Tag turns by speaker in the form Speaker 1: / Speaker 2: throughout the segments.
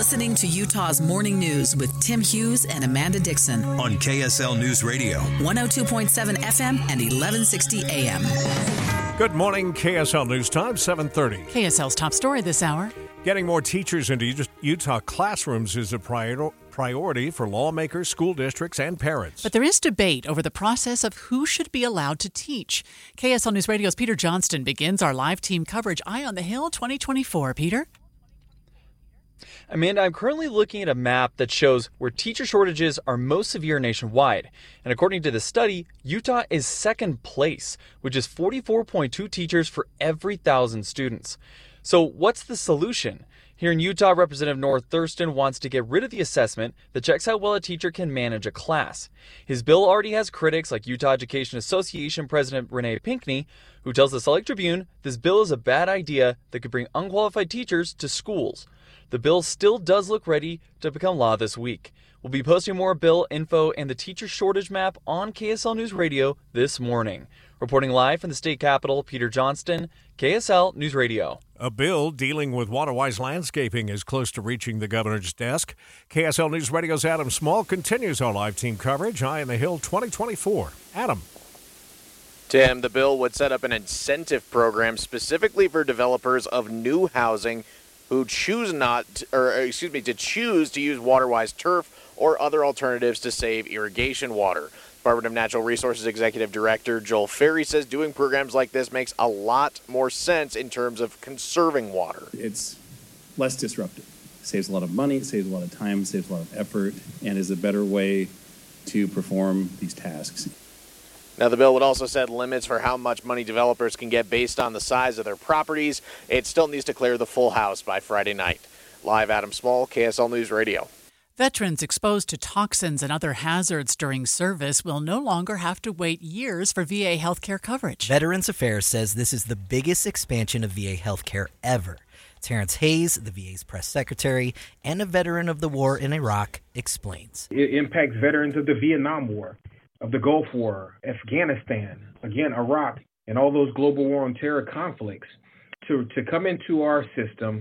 Speaker 1: listening to Utah's Morning News with Tim Hughes and Amanda Dixon
Speaker 2: on KSL News Radio,
Speaker 1: 102.7 FM and 1160 AM.
Speaker 3: Good morning, KSL News Time, 7:30.
Speaker 4: KSL's top story this hour.
Speaker 3: Getting more teachers into Utah classrooms is a priority for lawmakers, school districts, and parents.
Speaker 4: But there is debate over the process of who should be allowed to teach. KSL News Radio's Peter Johnston begins our live team coverage Eye on the Hill 2024. Peter?
Speaker 5: Amanda, I'm currently looking at a map that shows where teacher shortages are most severe nationwide. And according to the study, Utah is second place, which is 44.2 teachers for every thousand students. So, what's the solution? Here in Utah, Representative Norm Thurston wants to get rid of the assessment that checks how well a teacher can manage a class. His bill already has critics like Utah Education Association President Renee Pinkney, who tells the Salt Lake Tribune this bill is a bad idea that could bring unqualified teachers to schools. The bill still does look ready to become law this week. We'll be posting more bill info and the teacher shortage map on KSL News Radio this morning. Reporting live from the state capitol, Peter Johnston, KSL News Radio.
Speaker 3: A bill dealing with waterwise landscaping is close to reaching the governor's desk. KSL News Radio's Adam Small continues our live team coverage. Eye on the Hill 2024. Adam.
Speaker 6: Tim, the bill would set up an incentive program specifically for developers of new housing who choose not, or uh, excuse me, to choose to use water-wise turf or other alternatives to save irrigation water. Department Natural Resources Executive Director Joel Ferry says doing programs like this makes a lot more sense in terms of conserving water.
Speaker 7: It's less disruptive, saves a lot of money, saves a lot of time, saves a lot of effort, and is a better way to perform these tasks.
Speaker 6: Now, the bill would also set limits for how much money developers can get based on the size of their properties. It still needs to clear the full House by Friday night. Live, Adam Small, KSL News Radio.
Speaker 4: Veterans exposed to toxins and other hazards during service will no longer have to wait years for VA healthcare coverage.
Speaker 8: Veterans Affairs says this is the biggest expansion of VA healthcare ever. Terrence Hayes, the VA's press secretary and a veteran of the war in Iraq, explains.
Speaker 9: It impacts veterans of the Vietnam War of the Gulf War, Afghanistan, again, Iraq, and all those global war on terror conflicts to, to come into our system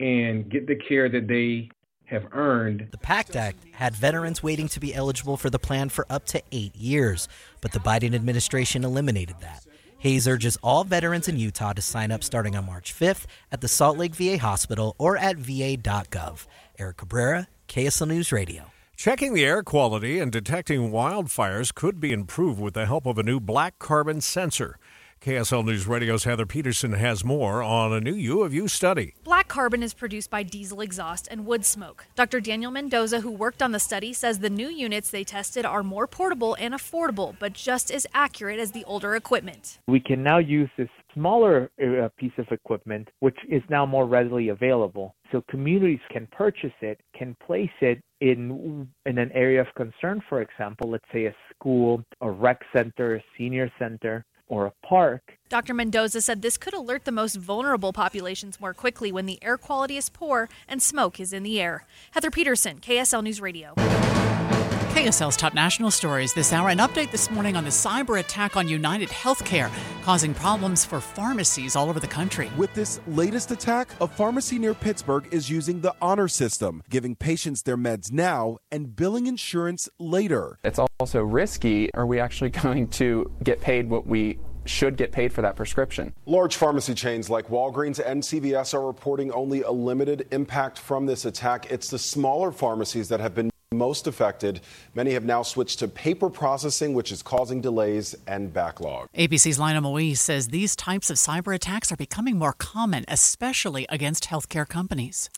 Speaker 9: and get the care that they have earned.
Speaker 8: The PACT Act had veterans waiting to be eligible for the plan for up to eight years, but the Biden administration eliminated that. Hayes urges all veterans in Utah to sign up starting on March 5th at the Salt Lake VA Hospital or at va.gov. Eric Cabrera, KSL News Radio.
Speaker 3: Checking the air quality and detecting wildfires could be improved with the help of a new black carbon sensor. KSL News Radio's Heather Peterson has more on a new U of U study.
Speaker 10: Black carbon is produced by diesel exhaust and wood smoke. Dr. Daniel Mendoza, who worked on the study, says the new units they tested are more portable and affordable, but just as accurate as the older equipment.
Speaker 11: We can now use this smaller uh, piece of equipment, which is now more readily available. So communities can purchase it, can place it in in an area of concern, for example, let's say a school, a rec center, a senior center, or a park.
Speaker 10: Dr. Mendoza said this could alert the most vulnerable populations more quickly when the air quality is poor and smoke is in the air. Heather Peterson, KSL News Radio.
Speaker 4: KSL's top national stories this hour. An update this morning on the cyber attack on United Healthcare, causing problems for pharmacies all over the country.
Speaker 12: With this latest attack, a pharmacy near Pittsburgh is using the honor system, giving patients their meds now and billing insurance later.
Speaker 13: It's also risky. Are we actually going to get paid what we should get paid for that prescription.
Speaker 12: Large pharmacy chains like Walgreens and CVS are reporting only a limited impact from this attack. It's the smaller pharmacies that have been most affected. Many have now switched to paper processing, which is causing delays and backlog.
Speaker 4: ABC's Lionel Moise says these types of cyber attacks are becoming more common, especially against healthcare companies.